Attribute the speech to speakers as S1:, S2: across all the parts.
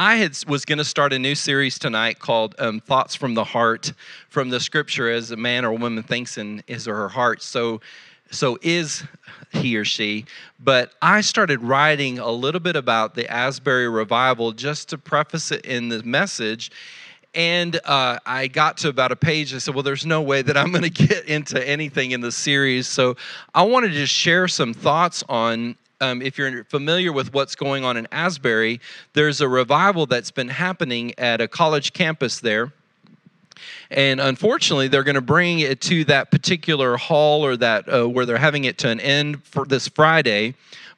S1: I had was going to start a new series tonight called um, "Thoughts from the Heart," from the Scripture, as a man or woman thinks in his or her heart. So, so is he or she. But I started writing a little bit about the Asbury revival just to preface it in the message. And uh, I got to about a page. I said, Well, there's no way that I'm going to get into anything in the series. So I wanted to share some thoughts on um, if you're familiar with what's going on in Asbury, there's a revival that's been happening at a college campus there. And unfortunately, they're going to bring it to that particular hall or that uh, where they're having it to an end for this Friday.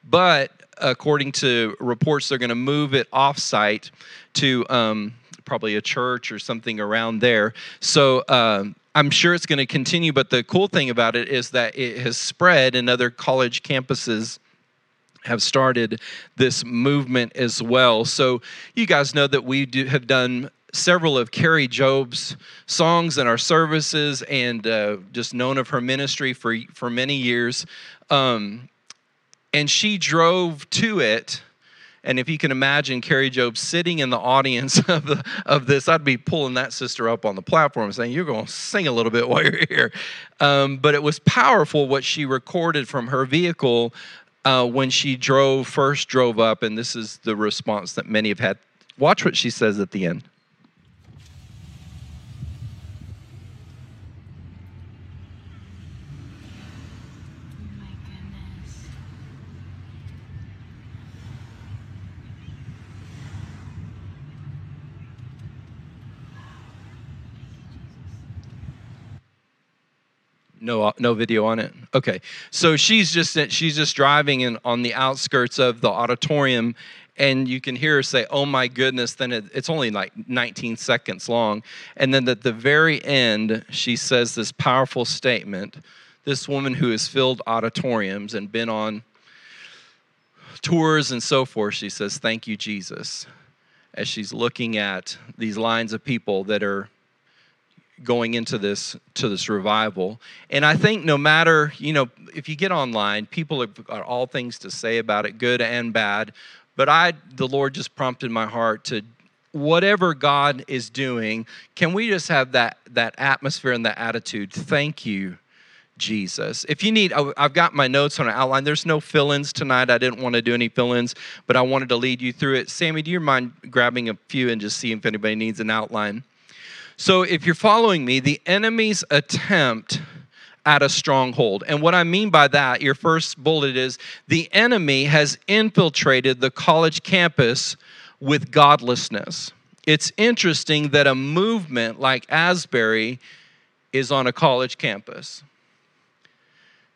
S1: But according to reports, they're going to move it offsite to um, probably a church or something around there. So um, I'm sure it's going to continue. But the cool thing about it is that it has spread in other college campuses have started this movement as well. So you guys know that we do, have done several of Kari Jobe's songs in our services and uh, just known of her ministry for, for many years. Um, and she drove to it. And if you can imagine Kari Jobe sitting in the audience of, the, of this, I'd be pulling that sister up on the platform saying, You're going to sing a little bit while you're here. Um, but it was powerful what she recorded from her vehicle uh, when she drove first drove up, and this is the response that many have had. Watch what she says at the end. No no video on it? Okay. So she's just she's just driving in on the outskirts of the auditorium and you can hear her say oh my goodness then it, it's only like 19 seconds long. And then at the very end she says this powerful statement this woman who has filled auditoriums and been on tours and so forth she says thank you jesus as she's looking at these lines of people that are going into this to this revival. And i think no matter you know if you get online people have got all things to say about it good and bad. But i the lord just prompted my heart to whatever god is doing can we just have that that atmosphere and that attitude thank you jesus. If you need oh, i've got my notes on an outline. There's no fill-ins tonight. I didn't want to do any fill-ins but i wanted to lead you through it. Sammy do you mind grabbing a few and just see if anybody needs an outline so, if you're following me, the enemy's attempt at a stronghold. And what I mean by that, your first bullet is the enemy has infiltrated the college campus with godlessness. It's interesting that a movement like Asbury is on a college campus.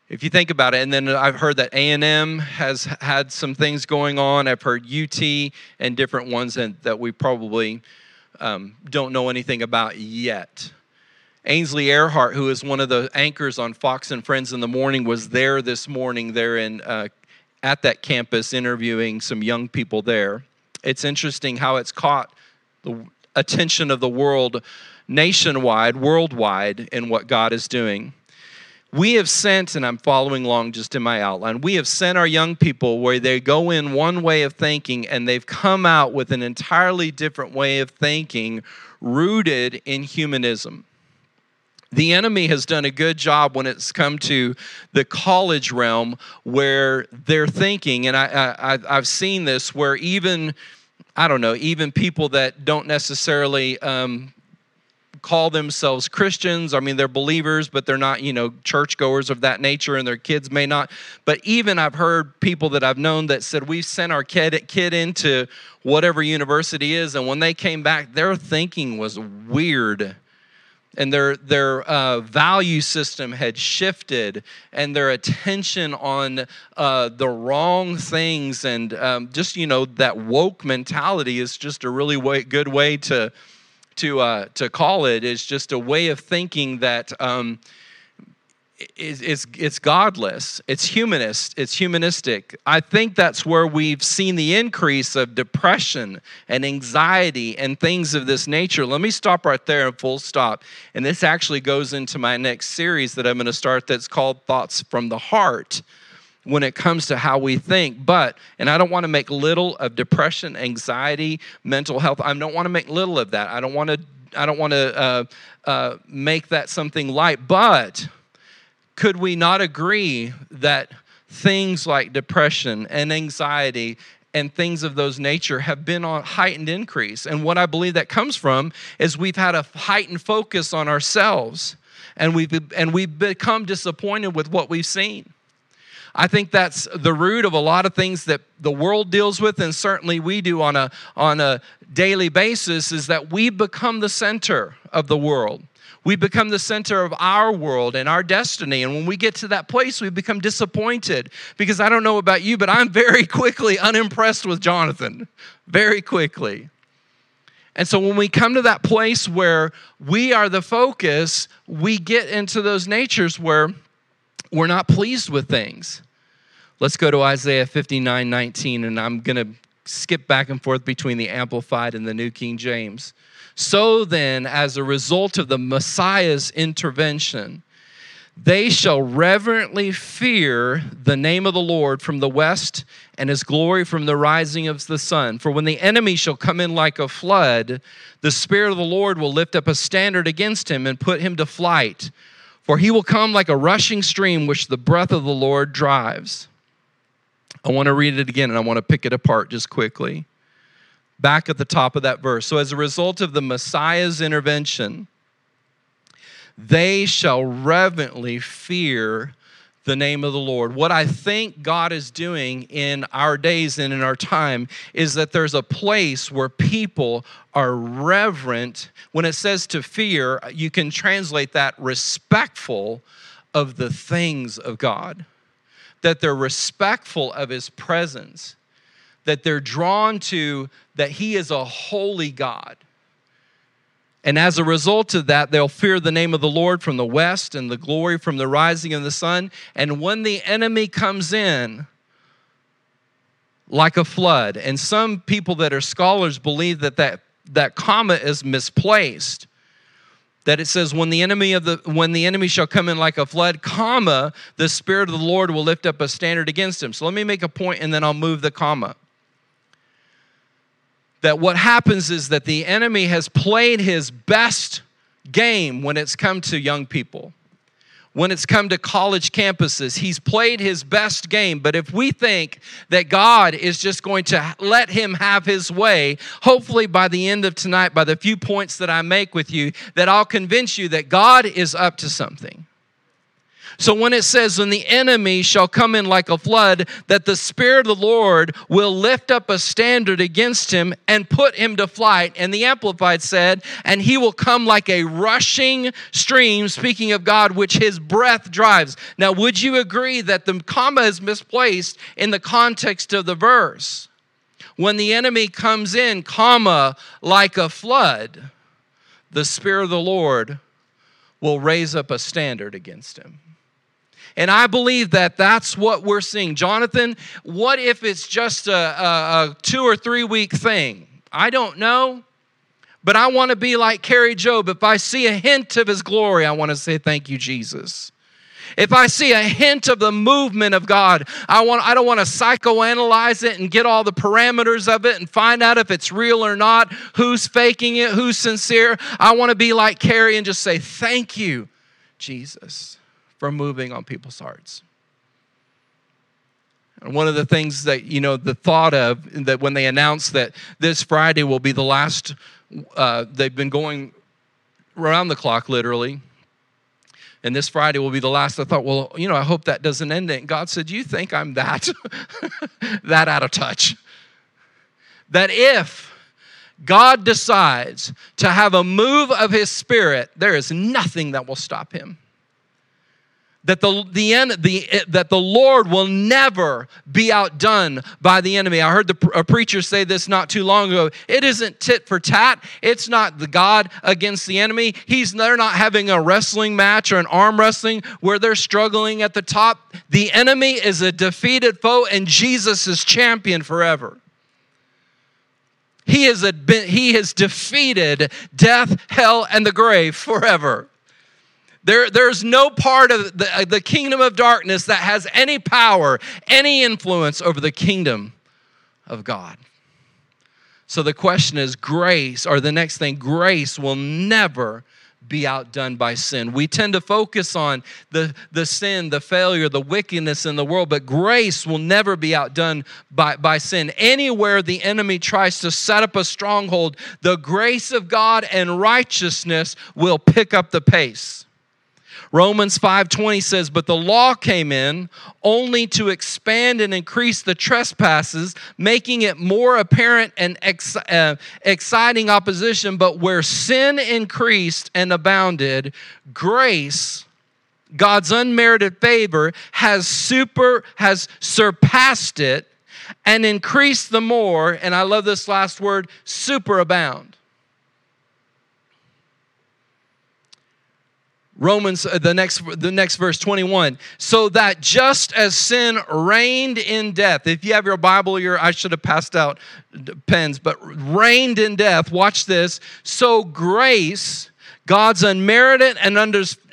S1: If you think about it, and then I've heard that A&M has had some things going on. I've heard UT and different ones that we probably um, don't know anything about yet. Ainsley Earhardt, who is one of the anchors on Fox and Friends in the Morning, was there this morning there in, uh, at that campus interviewing some young people there. It's interesting how it's caught the attention of the world nationwide, worldwide, in what God is doing. We have sent, and I'm following along just in my outline, we have sent our young people where they go in one way of thinking and they've come out with an entirely different way of thinking rooted in humanism. The enemy has done a good job when it's come to the college realm where they're thinking, and I, I, have seen this where even, I don't know, even people that don't necessarily um, call themselves Christians. I mean, they're believers, but they're not, you know, churchgoers of that nature, and their kids may not. But even I've heard people that I've known that said, We've sent our kid, kid into whatever university is, and when they came back, their thinking was weird. And their their uh, value system had shifted, and their attention on uh, the wrong things, and um, just you know that woke mentality is just a really way, good way to to uh, to call it is just a way of thinking that um, is, is it's godless, it's humanist, it's humanistic. I think that's where we've seen the increase of depression and anxiety and things of this nature. Let me stop right there and full stop. And this actually goes into my next series that I'm going to start that's called Thoughts from the Heart when it comes to how we think. But, and I don't want to make little of depression, anxiety, mental health. I don't want to make little of that. I don't want to. I don't want to uh, uh, make that something light. But could we not agree that things like depression and anxiety and things of those nature have been on heightened increase. And what I believe that comes from is we've had a heightened focus on ourselves and we've and we've become disappointed with what we've seen. I think that's the root of a lot of things that the world deals with, and certainly we do on a, on a daily basis, is that we become the center of the world. We become the center of our world and our destiny. And when we get to that place, we become disappointed. Because I don't know about you, but I'm very quickly unimpressed with Jonathan. Very quickly. And so when we come to that place where we are the focus, we get into those natures where we're not pleased with things. Let's go to Isaiah 59 19, and I'm going to skip back and forth between the Amplified and the New King James. So then, as a result of the Messiah's intervention, they shall reverently fear the name of the Lord from the west and his glory from the rising of the sun. For when the enemy shall come in like a flood, the Spirit of the Lord will lift up a standard against him and put him to flight. For he will come like a rushing stream which the breath of the Lord drives. I want to read it again and I want to pick it apart just quickly. Back at the top of that verse. So, as a result of the Messiah's intervention, they shall reverently fear the name of the Lord. What I think God is doing in our days and in our time is that there's a place where people are reverent. When it says to fear, you can translate that respectful of the things of God that they're respectful of his presence, that they're drawn to that he is a holy God. And as a result of that, they'll fear the name of the Lord from the west and the glory from the rising of the sun. And when the enemy comes in, like a flood, and some people that are scholars believe that that, that comma is misplaced that it says when the enemy of the when the enemy shall come in like a flood comma the spirit of the lord will lift up a standard against him. So let me make a point and then i'll move the comma. That what happens is that the enemy has played his best game when it's come to young people when it's come to college campuses. He's played his best game. But if we think that God is just going to let him have his way, hopefully by the end of tonight, by the few points that I make with you, that I'll convince you that God is up to something. So when it says, when the enemy shall come in like a flood, that the Spirit of the Lord will lift up a standard against him and put him to flight. And the Amplified said, and he will come like a rushing stream, speaking of God, which his breath drives. Now, would you agree that the comma is misplaced in the context of the verse? When the enemy comes in, comma, like a flood, the Spirit of the Lord will raise up a standard against him. And I believe that that's what we're seeing. Jonathan, what if it's just a, a, a two or three week thing? I don't know. But I want to be like Kari Jobe. If I see a hint of his glory, I want to say, Thank you, Jesus. If I see a hint of the movement of God, I, want, I don't want to psychoanalyze it and get all the parameters of it and find out if it's real or not, who's faking it, who's sincere. I want to be like Kari and just say, Thank you, Jesus from moving on people's hearts. And one of the things that, you know, the thought of that when they announced that this Friday will be the last, uh, they've been going around the clock literally. And this Friday will be the last. I thought, well, you know, I hope that doesn't end it. And God said, You think I'm that, that out of touch? That if God decides to have a move of his spirit, there is nothing that will stop him that the, the, end, the, eh, that the Lord will never be outdone by the enemy. I heard the, a preacher say this not too long ago. It isn't tit for tat. It's not the God against the enemy. He's they're not having a wrestling match or an arm wrestling where they're struggling at the top. The enemy is a defeated foe, and Jesus is champion forever. He, a, he has defeated death, hell, and the grave forever There, there's no part of the, the kingdom of darkness that has any power, any influence over the kingdom of God. So the question is grace, or the next thing, grace will never be outdone by sin. We tend to focus on the, the sin, the failure, the wickedness in the world, but grace will never be outdone by, by sin. Anywhere the enemy tries to set up a stronghold, the grace of God and righteousness will pick up the pace. Romans 5:20 says, "But the law came in only to expand and increase the trespasses, making it more apparent and ex- uh, exciting opposition, but where sin increased and abounded, grace God's unmerited favor has super has surpassed it and increased the more, and I love this last word, superabound." Romans uh, the next the next verse 21 so that just as sin reigned in death if you have your bible your I should have passed out pens but reigned in death watch this so grace God's unmerited and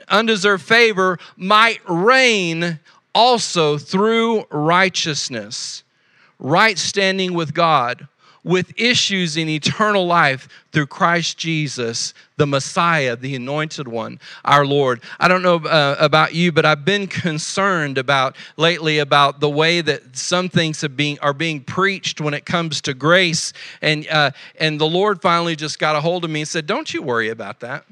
S1: undeserved favor might reign also through righteousness right standing with God with issues in eternal life through Christ Jesus, the Messiah, the anointed one, our Lord. I don't know uh, about you, but I've been concerned about lately about the way that some things have are being preached when it comes to grace. And, uh, and the Lord finally just got a hold of me and said, Don't you worry about that.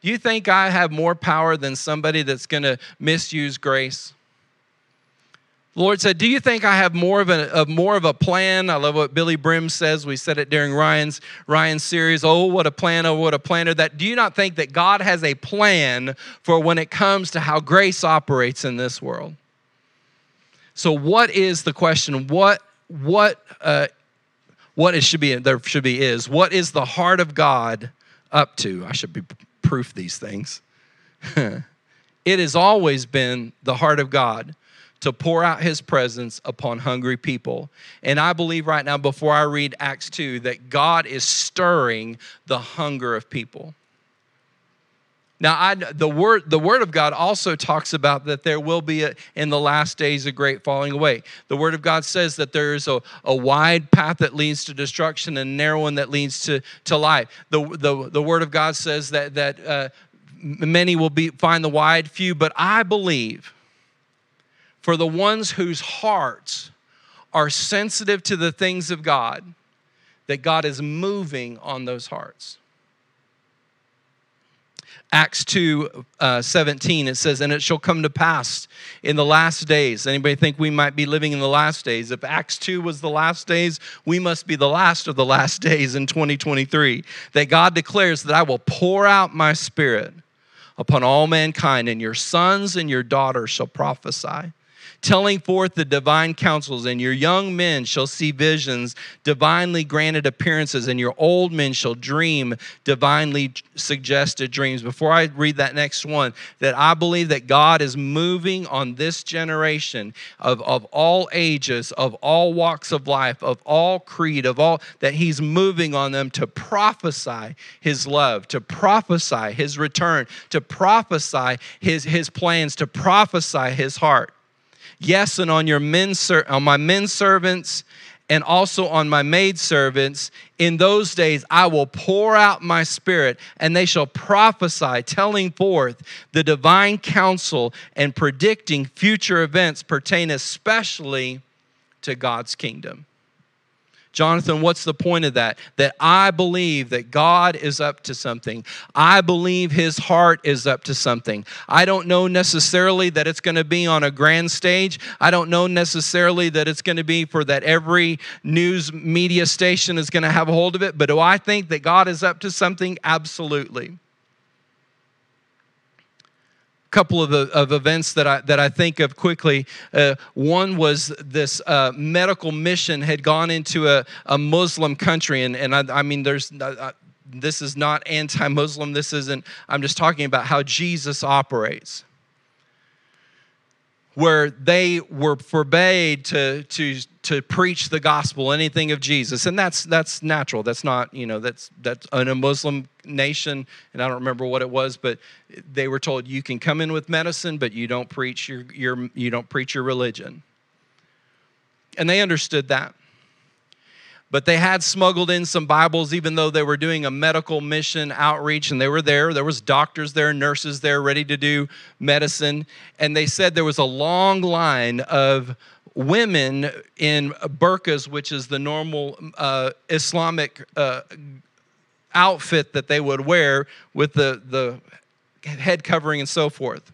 S1: Do you think I have more power than somebody that's going to misuse grace? Lord said, "Do you think I have more of a of more of a plan?" I love what Billye Brim says. We said it during Ryan's Ryan's series. Oh, what a plan! Oh, what a planner! That do you not think that God has a plan for when it comes to how grace operates in this world? So, what is the question? What what uh, what it should be? There should be is what is the heart of God up to? I should be proof these things. it has always been the heart of God to pour out his presence upon hungry people. And I believe right now, before I read Acts 2, that God is stirring the hunger of people. Now, I, the word the word of God also talks about that there will be a, in the last days a great falling away. The word of God says that there is a, a wide path that leads to destruction and a narrow one that leads to, to life. The, the, the word of God says that that uh, many will be find the wide few, but I believe for the ones whose hearts are sensitive to the things of God, that God is moving on those hearts. Acts 2 uh, 17, it says, And it shall come to pass in the last days. Anybody think we might be living in the last days? If Acts 2 was the last days, we must be the last of the last days in 2023. That God declares that I will pour out my spirit upon all mankind, and your sons and your daughters shall prophesy telling forth the divine counsels, and your young men shall see visions, divinely granted appearances, and your old men shall dream divinely suggested dreams. Before I read that next one, that I believe that God is moving on this generation of, of all ages, of all walks of life, of all creed, of all that He's moving on them to prophesy His love, to prophesy His return, to prophesy His, his plans, to prophesy His heart. Yes, and on your men on my men servants and also on my maid servants in those days I will pour out my spirit and they shall prophesy telling forth the divine counsel and predicting future events pertain especially to God's kingdom. Jonathan, what's the point of that? That I believe that God is up to something. I believe his heart is up to something. I don't know necessarily that it's going to be on a grand stage. I don't know necessarily that it's going to be for that every news media station is going to have a hold of it. But do I think that God is up to something? Absolutely couple of, of events that I, that I think of quickly. Uh, one was this uh, medical mission had gone into a, a Muslim country, and, and I, I mean, there's. Uh, uh this is not anti-Muslim. This isn't. I'm just talking about how Jesus operates where they were forbade to, to, to preach the gospel, anything of Jesus. And that's that's natural. That's not, you know, that's that's in a Muslim nation, and I don't remember what it was, but they were told you can come in with medicine, but you don't preach your, your you don't preach your religion. And they understood that. But they had smuggled in some Bibles, even though they were doing a medical mission outreach, and they were there. There was doctors there, nurses there, ready to do medicine. And they said there was a long line of women in burqas, which is the normal uh, Islamic uh, outfit that they would wear with the, the head covering and so forth.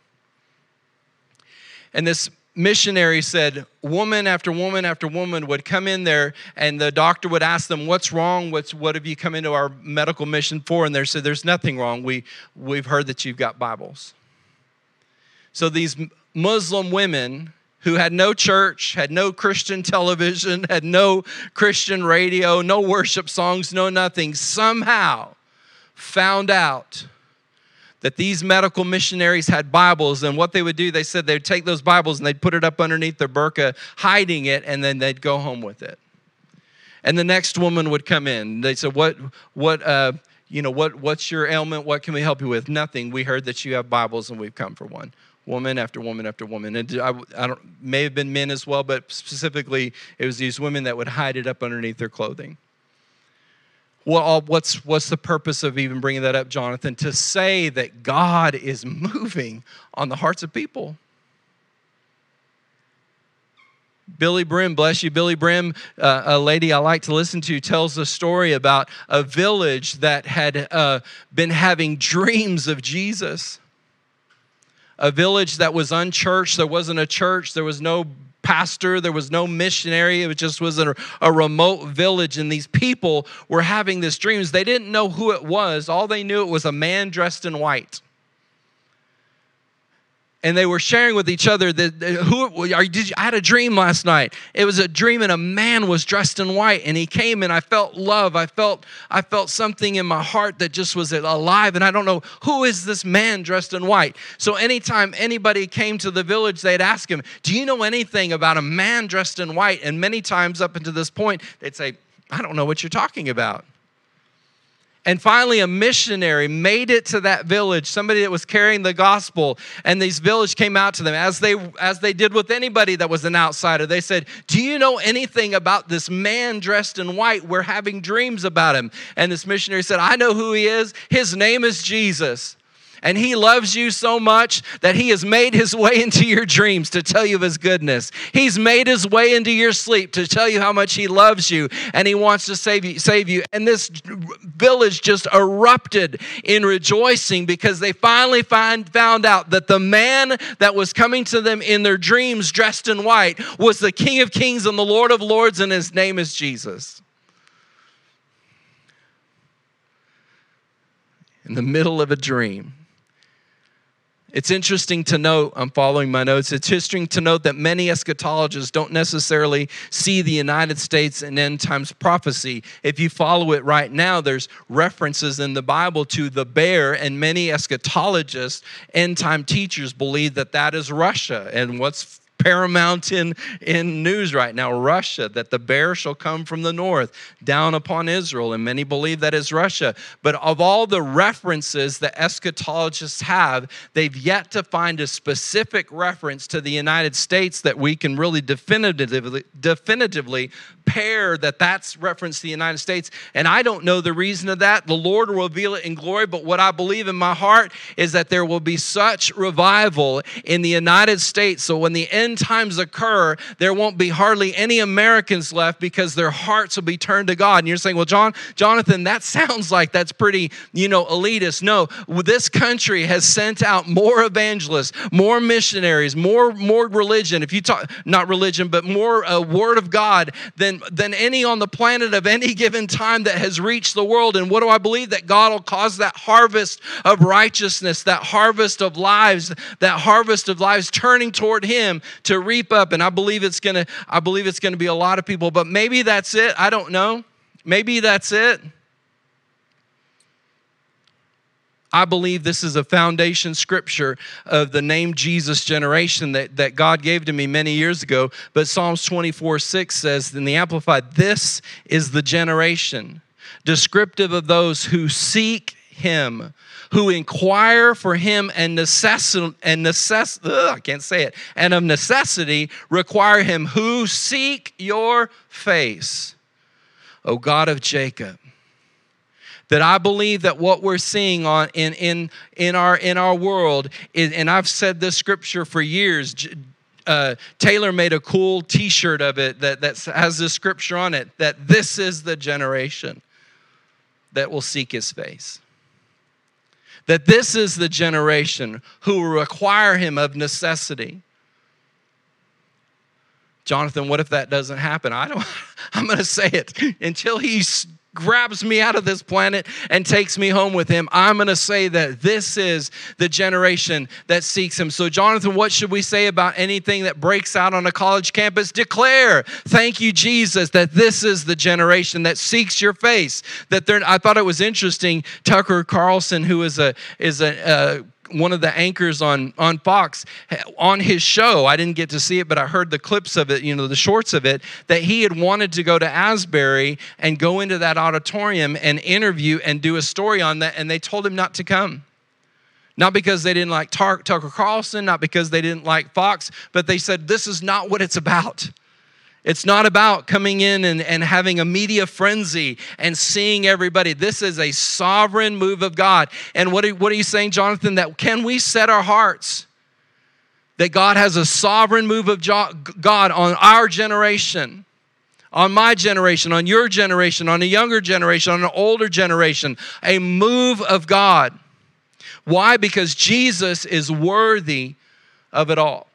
S1: And this missionary said woman after woman after woman would come in there and the doctor would ask them what's wrong? What's what have you come into our medical mission for and they said there's nothing wrong. We we've heard that you've got bibles so these muslim women who had no church, had no Christian television, had no Christian radio, no worship songs, no nothing, somehow found out that these medical missionaries had Bibles, and what they would do, they said they'd take those Bibles and they'd put it up underneath their burqa, hiding it, and then they'd go home with it. And the next woman would come in. They said, "What? What? Uh, you know, what? What's your ailment? What can we help you with? Nothing. We heard that you have Bibles, and we've come for one." Woman after woman after woman. And I, I don't may have been men as well, but specifically it was these women that would hide it up underneath their clothing. Well, what's what's the purpose of even bringing that up, Jonathan? To say that God is moving on the hearts of people. Billye Brim, bless you. Billye Brim, uh, a lady I like to listen to, tells a story about a village that had uh, been having dreams of Jesus a village that was unchurched. There wasn't a church. There was no pastor. There was no missionary. It just was a, a remote village. And these people were having these dreams. They didn't know who it was. All they knew it was a man dressed in white and they were sharing with each other that uh, who are, did you, I had a dream last night. It was a dream, and a man was dressed in white, and he came, and I felt love. I felt I felt something in my heart that just was alive, and I don't know who is this man dressed in white. So anytime anybody came to the village, they'd ask him, "Do you know anything about a man dressed in white?" And many times up until this point, they'd say, "I don't know what you're talking about." And finally, a missionary made it to that village, somebody that was carrying the gospel. And these village came out to them as they as they did with anybody that was an outsider. They said, Do you know anything about this man dressed in white? We're having dreams about him. And this missionary said, I know who he is. His name is Jesus and He loves you so much that He has made His way into your dreams to tell you of His goodness. He's made His way into your sleep to tell you how much He loves you and He wants to save you. Save you. And this village just erupted in rejoicing because they finally find, found out that the man that was coming to them in their dreams dressed in white was the King of Kings and the Lord of Lords, and His name is Jesus. in the middle of a dream. It's interesting to note, I'm following my notes, it's interesting to note that many eschatologists don't necessarily see the United States in end times prophecy. If you follow it right now, there's references in the Bible to the bear, and many eschatologists, end time teachers, believe that that is Russia. And what's paramount in, in news right now Russia, that the bear shall come from the north down upon Israel. And many believe that is Russia. But of all the references that eschatologists have, they've yet to find a specific reference to the United States that we can really definitively, definitively pair that that's reference to the United States. And I don't know the reason of that. The Lord will reveal it in glory. But what I believe in my heart is that there will be such revival in the United States. So when the end times occur, there won't be hardly any Americans left because their hearts will be turned to God. And you're saying, well, John, Jonathan, that sounds like that's pretty, you know, elitist. No, this country has sent out more evangelists, more missionaries, more more religion. If you talk, not religion, but more uh, word of God than, than any on the planet of any given time that has reached the world. And what do I believe? That God will cause that harvest of righteousness, that harvest of lives, that harvest of lives turning toward Him to reap up. And I believe it's gonna, I believe it's gonna be a lot of people, but maybe that's it. I don't know. Maybe that's it. I believe this is a foundation scripture of the name Jesus generation that, that God gave to me many years ago. But Psalms 24 6 says in the Amplified, This is the generation descriptive of those who seek Him, who inquire for Him and necessity, and I can't say it, and of necessity require Him, who seek your face, O God of Jacob that I believe that what we're seeing on in in in our in our world is, and I've said this scripture for years. Uh, Taylor made a cool T-shirt of it that that has this scripture on it that this is the generation that will seek His face. That this is the generation who will require Him of necessity. Jonathan, what if that doesn't happen? I don't, I'm going to say it until he grabs me out of this planet and takes me home with him, I'm going to say that this is the generation that seeks him. So, Jonathan, what should we say about anything that breaks out on a college campus? Declare, thank you, Jesus, that this is the generation that seeks your face. That they're, I thought it was interesting. Tucker Carlson, who is a is a uh, one of the anchors on on Fox on his show. I didn't get to see it, but I heard the clips of it, you know, the shorts of it, that he had wanted to go to Asbury and go into that auditorium and interview and do a story on that, and they told him not to come. Not because they didn't like Tucker Carlson, not because they didn't like Fox, but they said, This is not what it's about. It's not about coming in and, and having a media frenzy and seeing everybody. This is a sovereign move of God. And what are, what are you saying, Jonathan? That can we set our hearts that God has a sovereign move of God on our generation? on my generation, on your generation, on a younger generation, on an older generation, a move of God. Why? Because Jesus is worthy of it all.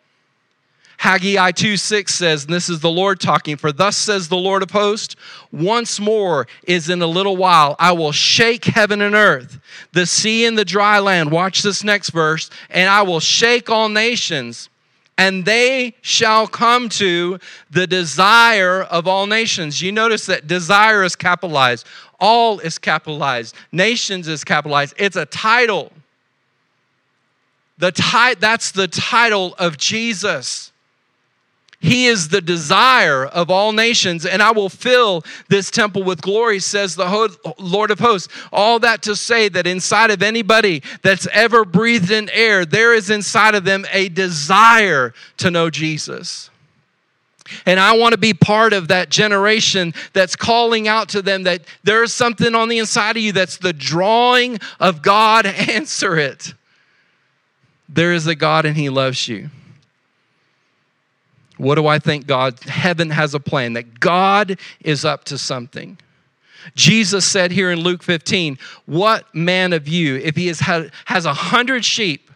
S1: Haggai 2 6 says, and this is the Lord talking, for thus says the Lord of hosts, once more is in a little while, I will shake heaven and earth, the sea and the dry land. Watch this next verse, and I will shake all nations and they shall come to the desire of all nations. You notice that desire is capitalized, all is capitalized, nations is capitalized. It's a title. The ti- that's the title of Jesus. He is the desire of all nations, and I will fill this temple with glory, says the Lord of hosts. All that to say that inside of anybody that's ever breathed in air, there is inside of them a desire to know Jesus. And I want to be part of that generation that's calling out to them that there's something on the inside of you that's the drawing of God. Answer it. There is a God and He loves you. What do I think God? Heaven has a plan, that God is up to something. Jesus said here in Luke 15, What man of you, if he has, has a hundred sheep,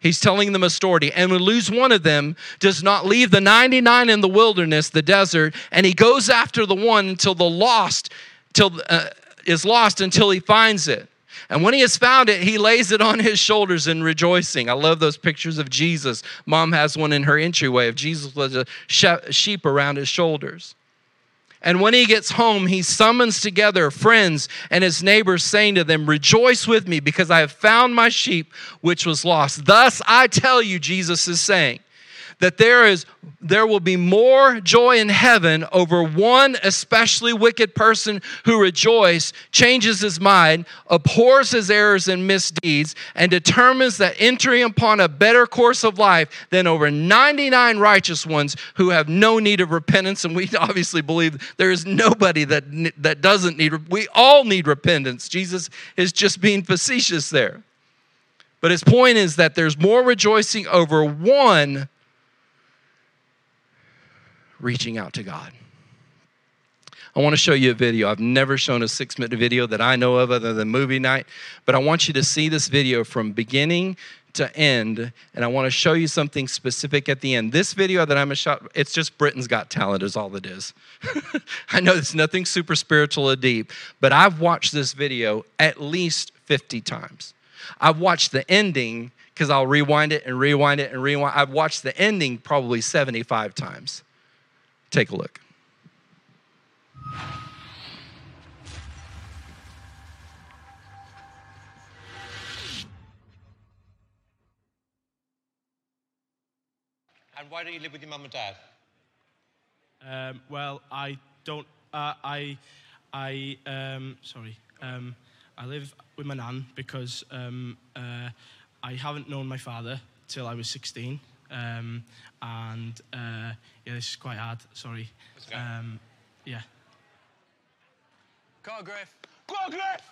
S1: he's telling them a story, and would lose one of them, does not leave the 99 in the wilderness, the desert, and he goes after the one until the lost, till uh, is lost until he finds it. And when he has found it, he lays it on his shoulders in rejoicing. I love those pictures of Jesus. Mom has one in her entryway of Jesus with a sheep around his shoulders. And when he gets home, he summons together friends and his neighbors, saying to them, Rejoice with me, because I have found my sheep which was lost. Thus I tell you, Jesus is saying, that there is there will be more joy in heaven over one especially wicked person who rejoices, changes his mind, abhors his errors and misdeeds, and determines that entering upon a better course of life than over 99 righteous ones who have no need of repentance. And we obviously believe there is nobody that, that doesn't need, we all need repentance. Jesus is just being facetious there. But his point is that there's more rejoicing over one reaching out to God. I want to show you a video. I've never shown a six minute video that I know of other than movie night, but I want you to see this video from beginning to end, and I want to show you something specific at the end. This video that I'm a shot, it's just Britain's Got Talent, is all it is. I know it's nothing super spiritual or deep, but I've watched this video at least 50 times. I've watched the ending because I'll rewind it and rewind it and rewind. I've watched the ending probably 75 times. Take a look.
S2: And why don't you live with your mum and dad?
S3: Um, well, I don't. Uh, I, I. Um, sorry. Um, I live with my nan because um, uh, I haven't known my father till I was 16 um, and uh, yeah, this is quite hard. Sorry. Um, yeah.
S4: Go on, Griff.
S2: Go on, Griff!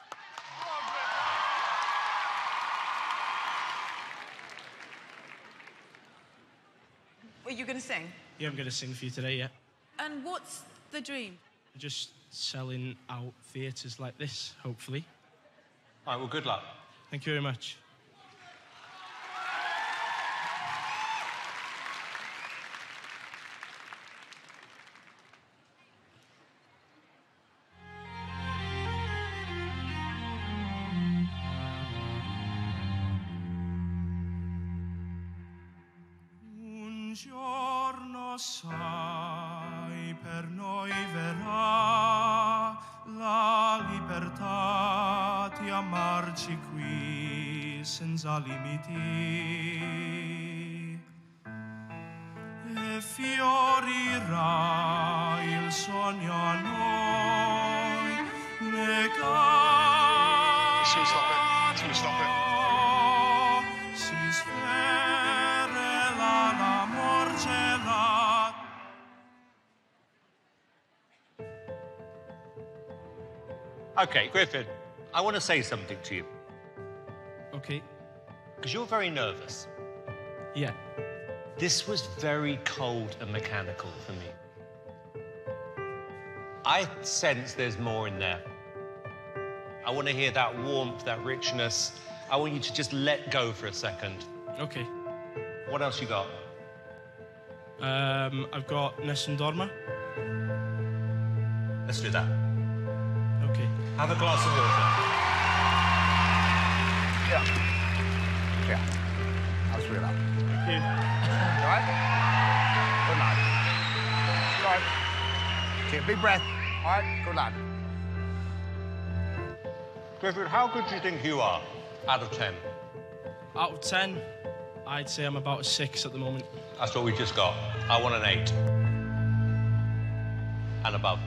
S5: What are you going to sing?
S3: Yeah, I'm gonna sing for you today. Yeah.
S5: And what's the dream?
S3: Just selling out theatres like this, hopefully.
S2: All right, well, good luck.
S3: Thank you very much.
S2: Griffin, I want to say something to you
S3: Okay.
S2: because you're very nervous.
S3: Yeah.
S2: This was very cold and mechanical for me. I sense there's more in there. I want to hear that warmth, that richness. I want you to just let go for a second.
S3: Okay.
S2: What else you got?
S3: Um, I've got Nessun Dorma.
S2: Let's do that.
S3: Okay.
S2: Have a glass of water.
S4: Yeah. Yeah. I'll screw it up.
S3: Thank you.
S4: All right? Good lad. All right. Take a big breath. All right? Good lad.
S2: Griffin, how good do you think you are out of 10?
S3: Out of 10, I'd say I'm about a 6 at the moment.
S2: That's what we just got. I want an 8. And above.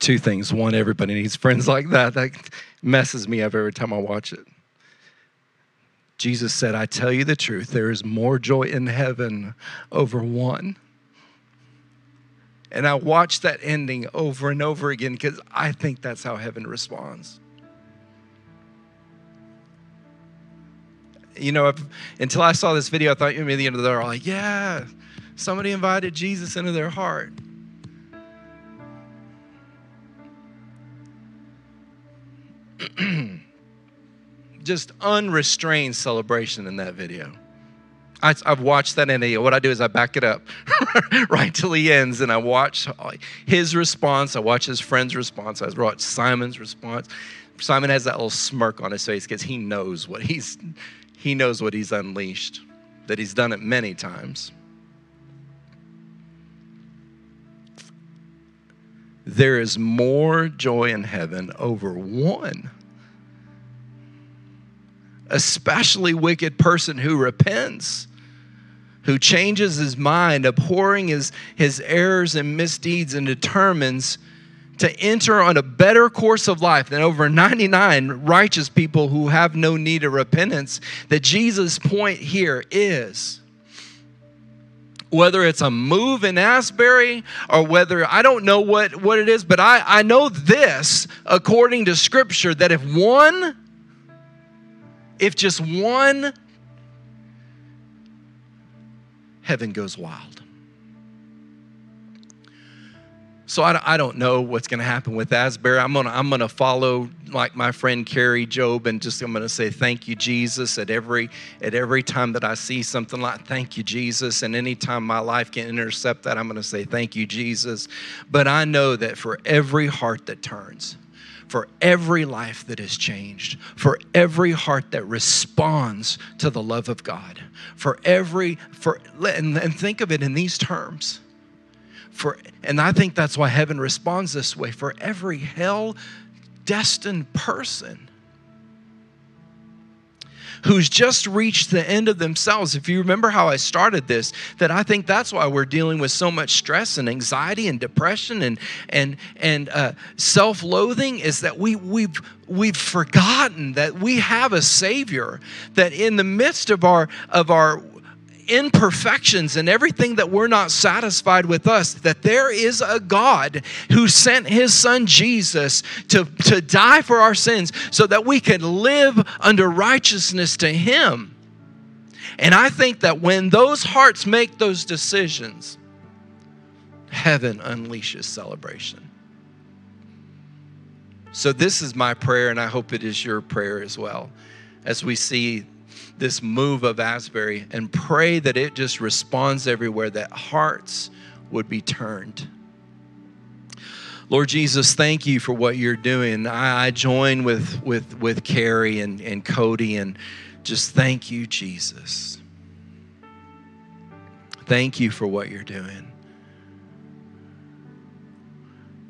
S1: Two things. One, everybody needs friends like that. That messes me up every time I watch it. Jesus said, I tell you the truth, there is more joy in heaven over one. And I watch that ending over and over again because I think that's how heaven responds. You know, if, until I saw this video, I thought you maybe the end of the day, like, yeah, somebody invited Jesus into their heart. Just unrestrained celebration in that video. I, have watched that and what I do is I back it up right till he ends and I watch his response. I watch his friend's response. I watch Simon's response. Simon has that little smirk on his face because he knows what he's he knows what he's unleashed, that he's done it many times. There is more joy in heaven over one especially wicked person who repents who changes his mind, abhorring his, his errors and misdeeds, and determines to enter on a better course of life than over 99 righteous people who have no need of repentance. That Jesus' point here is whether it's a move in Asbury or whether I don't know what, what it is, but I, I know this according to Scripture that if one, if just one heaven goes wild. So I, I don't know what's going to happen with Asbury. I'm to I'm to follow like my friend Kari Jobe and just I'm to say thank you Jesus at every at every time that I see something like thank you Jesus and anytime my life can intercept that I'm to say thank you Jesus. But I know that for every heart that turns, for every life that is changed, for every heart that responds to the love of God, for every, for, and, and think of it in these terms. For, and I think that's why heaven responds this way for every hell destined person who's just reached the end of themselves. If you remember how I started this, that I think that's why we're dealing with so much stress and anxiety and depression and and and uh, self-loathing is that we we've we've forgotten that we have a Savior that in the midst of our of our imperfections and everything that we're not satisfied with us, that there is a God who sent his son Jesus to, to die for our sins so that we could live under righteousness to him. And I think that when those hearts make those decisions, heaven unleashes celebration. So, this is my prayer, and I hope it is your prayer as well, as we see this move of Asbury and pray that it just responds everywhere, that hearts would be turned. Lord Jesus, thank you for what you're doing. I, I join with, with, with Kari and, and Cody and just thank you, Jesus. Thank you for what you're doing.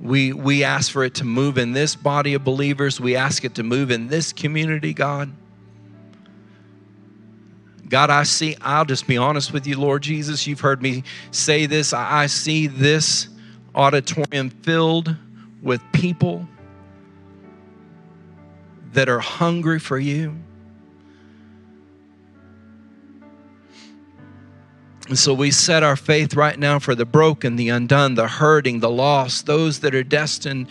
S1: We, we ask for it to move in this body of believers. We ask it to move in this community, God. God, I see, I'll just be honest with you, Lord Jesus. You've heard me say this. I see this auditorium filled with people that are hungry for you. And so we set our faith right now for the broken, the undone, the hurting, the lost, those that are destined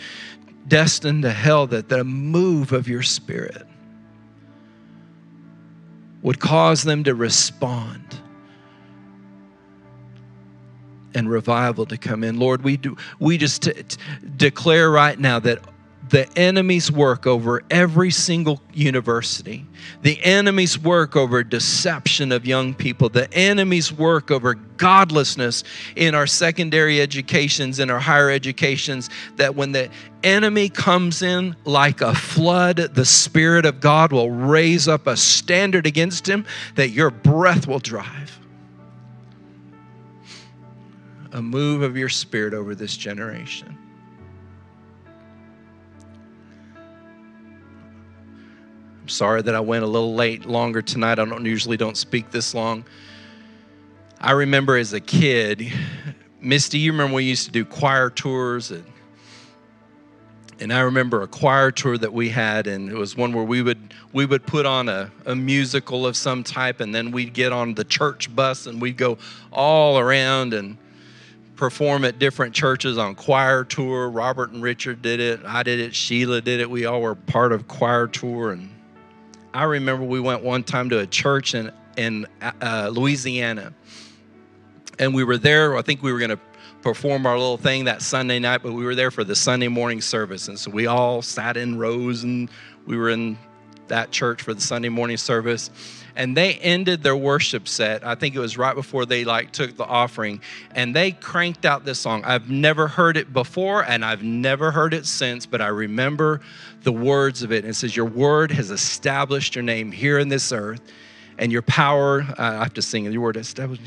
S1: destined to hell that the move of your spirit would cause them to respond and revival to come in. Lord, we do we just t- t- declare right now that the enemy's work over every single university, the enemy's work over deception of young people, the enemy's work over godlessness in our secondary educations and our higher educations, that when the enemy comes in like a flood, the Spirit of God will raise up a standard against him that your breath will drive. A move of your Spirit over this generation. Sorry that I went a little late longer tonight. I don't usually don't speak this long. I remember as a kid, Misty, you remember we used to do choir tours and and I remember a choir tour that we had, and it was one where we would we would put on a, a musical of some type, and then we'd get on the church bus and we'd go all around and perform at different churches on choir tour. Robert and Richard did it. I did it. Sheila did it. We all were part of choir tour, and I remember we went one time to a church in in uh, Louisiana, and we were there. I think we were going to perform our little thing that Sunday night, but we were there for the Sunday morning service. And so we all sat in rows and we were in that church for the Sunday morning service. And they ended their worship set. I think it was right before they like took the offering, and they cranked out this song. I've never heard it before and I've never heard it since, but I remember the words of it. And it says, Your word has established your name here in this earth, and your power, uh, I have to sing your word established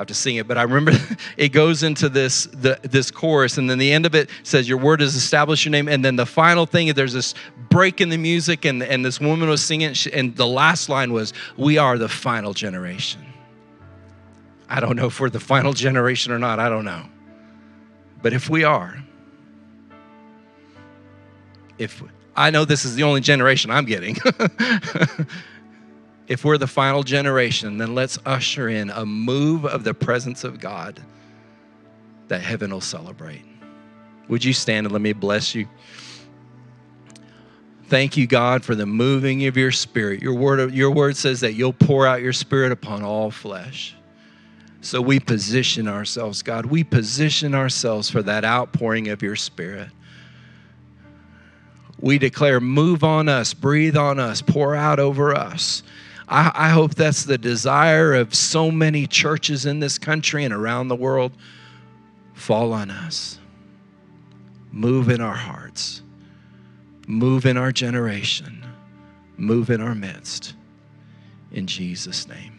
S1: Have to sing it, but I remember it goes into this the, this chorus, and then the end of it says, "Your word has established your name." And then the final thing, there's this break in the music, and and this woman was singing, and the last line was, "We are the final generation." I don't know if we're the final generation or not. I don't know, but if we are, if I know this is the only generation I'm getting. if we're the final generation, then let's usher in a move of the presence of God that heaven will celebrate. Would you stand and let me bless you? Thank you, God, for the moving of your spirit. Your word, your word says that you'll pour out your spirit upon all flesh. So we position ourselves, God. We position ourselves for that outpouring of your spirit. We declare, move on us, breathe on us, pour out over us. I, I hope that's the desire of so many churches in this country and around the world. Fall on us. Move in our hearts. Move in our generation. Move in our midst. In Jesus' name.